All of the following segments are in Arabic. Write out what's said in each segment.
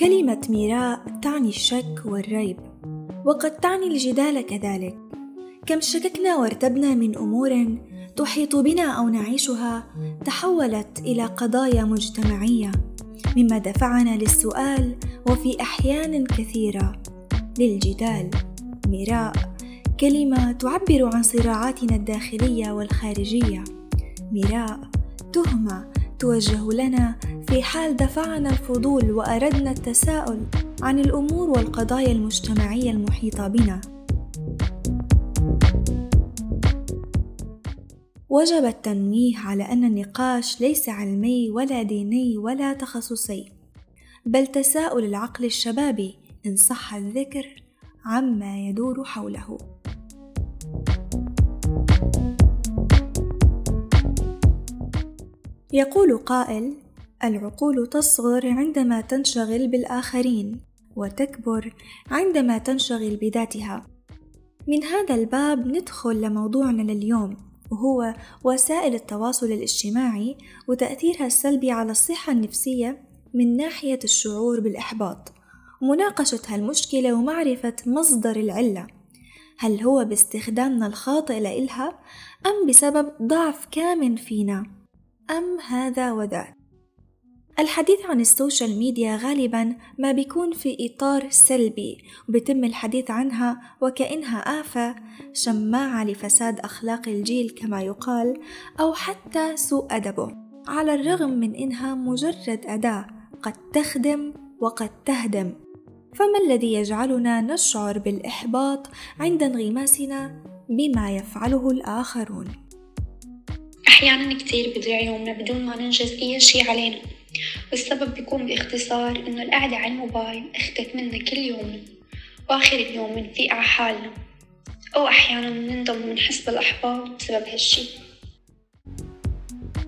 كلمة ميراء تعني الشك والريب وقد تعني الجدال كذلك. كم شككنا وارتبنا من أمور تحيط بنا أو نعيشها تحولت إلى قضايا مجتمعية مما دفعنا للسؤال وفي أحيان كثيرة للجدال. مراء كلمة تعبر عن صراعاتنا الداخلية والخارجية. مراء تهمة توجه لنا في حال دفعنا الفضول وأردنا التساؤل عن الأمور والقضايا المجتمعية المحيطة بنا. وجب التنويه على أن النقاش ليس علمي ولا ديني ولا تخصصي بل تساؤل العقل الشبابي إن صح الذكر عما يدور حوله. يقول قائل العقول تصغر عندما تنشغل بالآخرين وتكبر عندما تنشغل بذاتها. من هذا الباب ندخل لموضوعنا لليوم وهو وسائل التواصل الاجتماعي وتأثيرها السلبي على الصحة النفسية من ناحية الشعور بالإحباط. مناقشة هالمشكلة ومعرفة مصدر العلة. هل هو باستخدامنا الخاطئ لإلها أم بسبب ضعف كامن فينا؟ أم هذا وذاك؟ الحديث عن السوشيال ميديا غالبا ما بيكون في إطار سلبي وبيتم الحديث عنها وكأنها آفة شماعة لفساد أخلاق الجيل كما يقال أو حتى سوء أدبه. على الرغم من إنها مجرد أداة قد تخدم وقد تهدم. فما الذي يجعلنا نشعر بالإحباط عند انغماسنا بما يفعله الآخرون؟ أحيانا كتير بضيع يومنا بدون ما ننجز أي شي علينا. والسبب بيكون باختصار إنه القعدة على الموبايل أخدت منا كل يومنا وآخر اليوم بنفيق على حالنا أو أحيانا بنندم ونحس بالإحباط بسبب هالشي.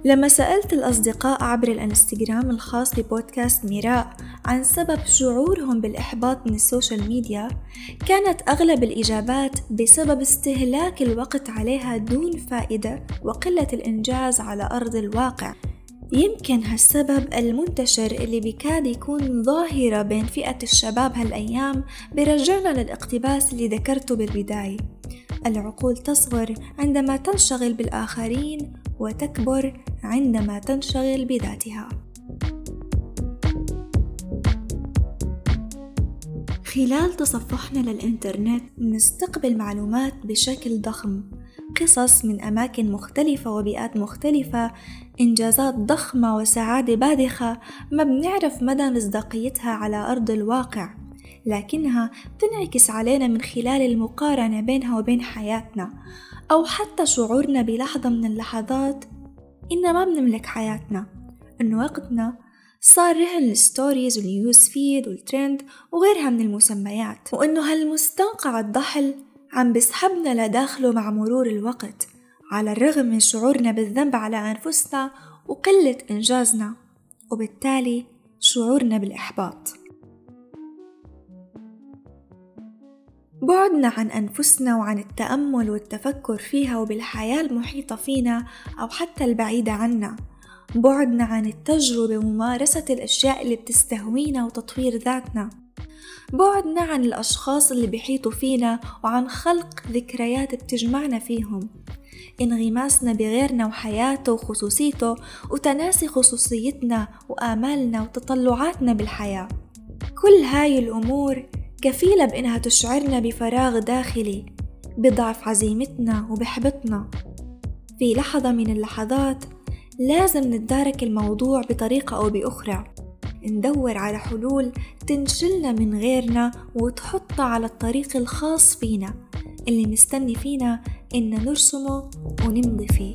لما سألت الأصدقاء عبر الإنستغرام الخاص ببودكاست ميراء عن سبب شعورهم بالإحباط من السوشيال ميديا كانت أغلب الإجابات بسبب استهلاك الوقت عليها دون فائدة وقلة الإنجاز على أرض الواقع. يمكن هالسبب المنتشر اللي بكاد يكون ظاهرة بين فئة الشباب هالأيام برجعنا للاقتباس اللي ذكرته بالبداية. العقول تصغر عندما تنشغل بالآخرين وتكبر عندما تنشغل بذاتها. خلال تصفحنا للإنترنت نستقبل معلومات بشكل ضخم قصص من أماكن مختلفة وبيئات مختلفة إنجازات ضخمة وسعادة باذخة ما بنعرف مدى مصداقيتها على أرض الواقع لكنها بتنعكس علينا من خلال المقارنة بينها وبين حياتنا أو حتى شعورنا بلحظة من اللحظات إن ما بنملك حياتنا. إن وقتنا صار رهن ال stories وال news feed وال trend وغيرها من المسميات وإنه هالمستنقع الضحل عم بسحبنا لداخله مع مرور الوقت. على الرغم من شعورنا بالذنب على أنفسنا وقلة إنجازنا وبالتالي شعورنا بالإحباط. بعدنا عن أنفسنا وعن التأمل والتفكر فيها وبالحياة المحيطة فينا أو حتى البعيدة عنا بعدنا عن التجربة وممارسة الأشياء اللي بتستهوينا وتطوير ذاتنا بعدنا عن الأشخاص اللي بيحيطوا فينا وعن خلق ذكريات بتجمعنا فيهم. إنغماسنا بغيرنا وحياته وخصوصيته وتناسي خصوصيتنا وآمالنا وتطلعاتنا بالحياة. كل هاي الأمور كفيلة بإنها تشعرنا بفراغ داخلي بضعف عزيمتنا وبحبطنا. في لحظة من اللحظات لازم نتدارك الموضوع بطريقة أو بأخرى. ندور على حلول تنشلنا من غيرنا وتحطها على الطريق الخاص فينا. اللي مستني فينا إن نرسمه ونمضي فيه.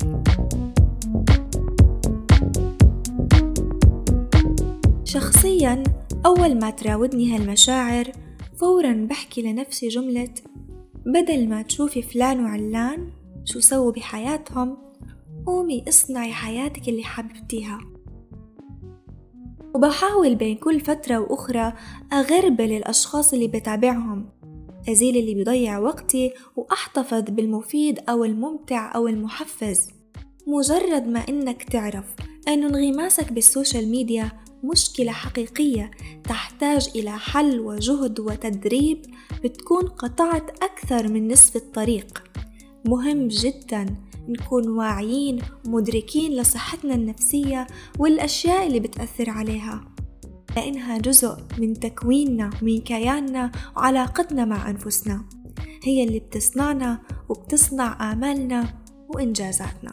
شخصيا أول ما تراودني هالمشاعر فورا بحكي لنفسي جملة بدل ما تشوفي فلان وعلان شو سووا بحياتهم قومي اصنعي حياتك اللي حببتيها وبحاول بين كل فترة وأخرى أغربل الأشخاص اللي بتابعهم. أزيل اللي بيضيع وقتي وأحتفظ بالمفيد أو الممتع أو المحفز. مجرد ما إنك تعرف أن انغماسك بالسوشيال ميديا مشكلة حقيقية تحتاج إلى حل وجهد وتدريب بتكون قطعت أكثر من نصف الطريق. مهم جدا نكون واعيين ومدركين لصحتنا النفسية والأشياء اللي بتأثر عليها. لأنها جزء من تكويننا ومن كياننا وعلاقتنا مع أنفسنا. هي اللي بتصنعنا وبتصنع آمالنا وإنجازاتنا.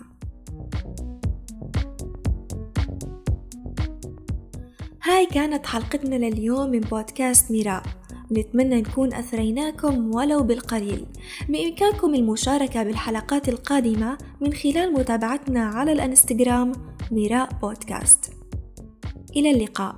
هاي كانت حلقتنا لليوم من بودكاست ميراء نتمنى نكون أثريناكم ولو بالقليل. بإمكانكم المشاركة بالحلقات القادمة من خلال متابعتنا على الانستغرام ميراء بودكاست. إلى اللقاء.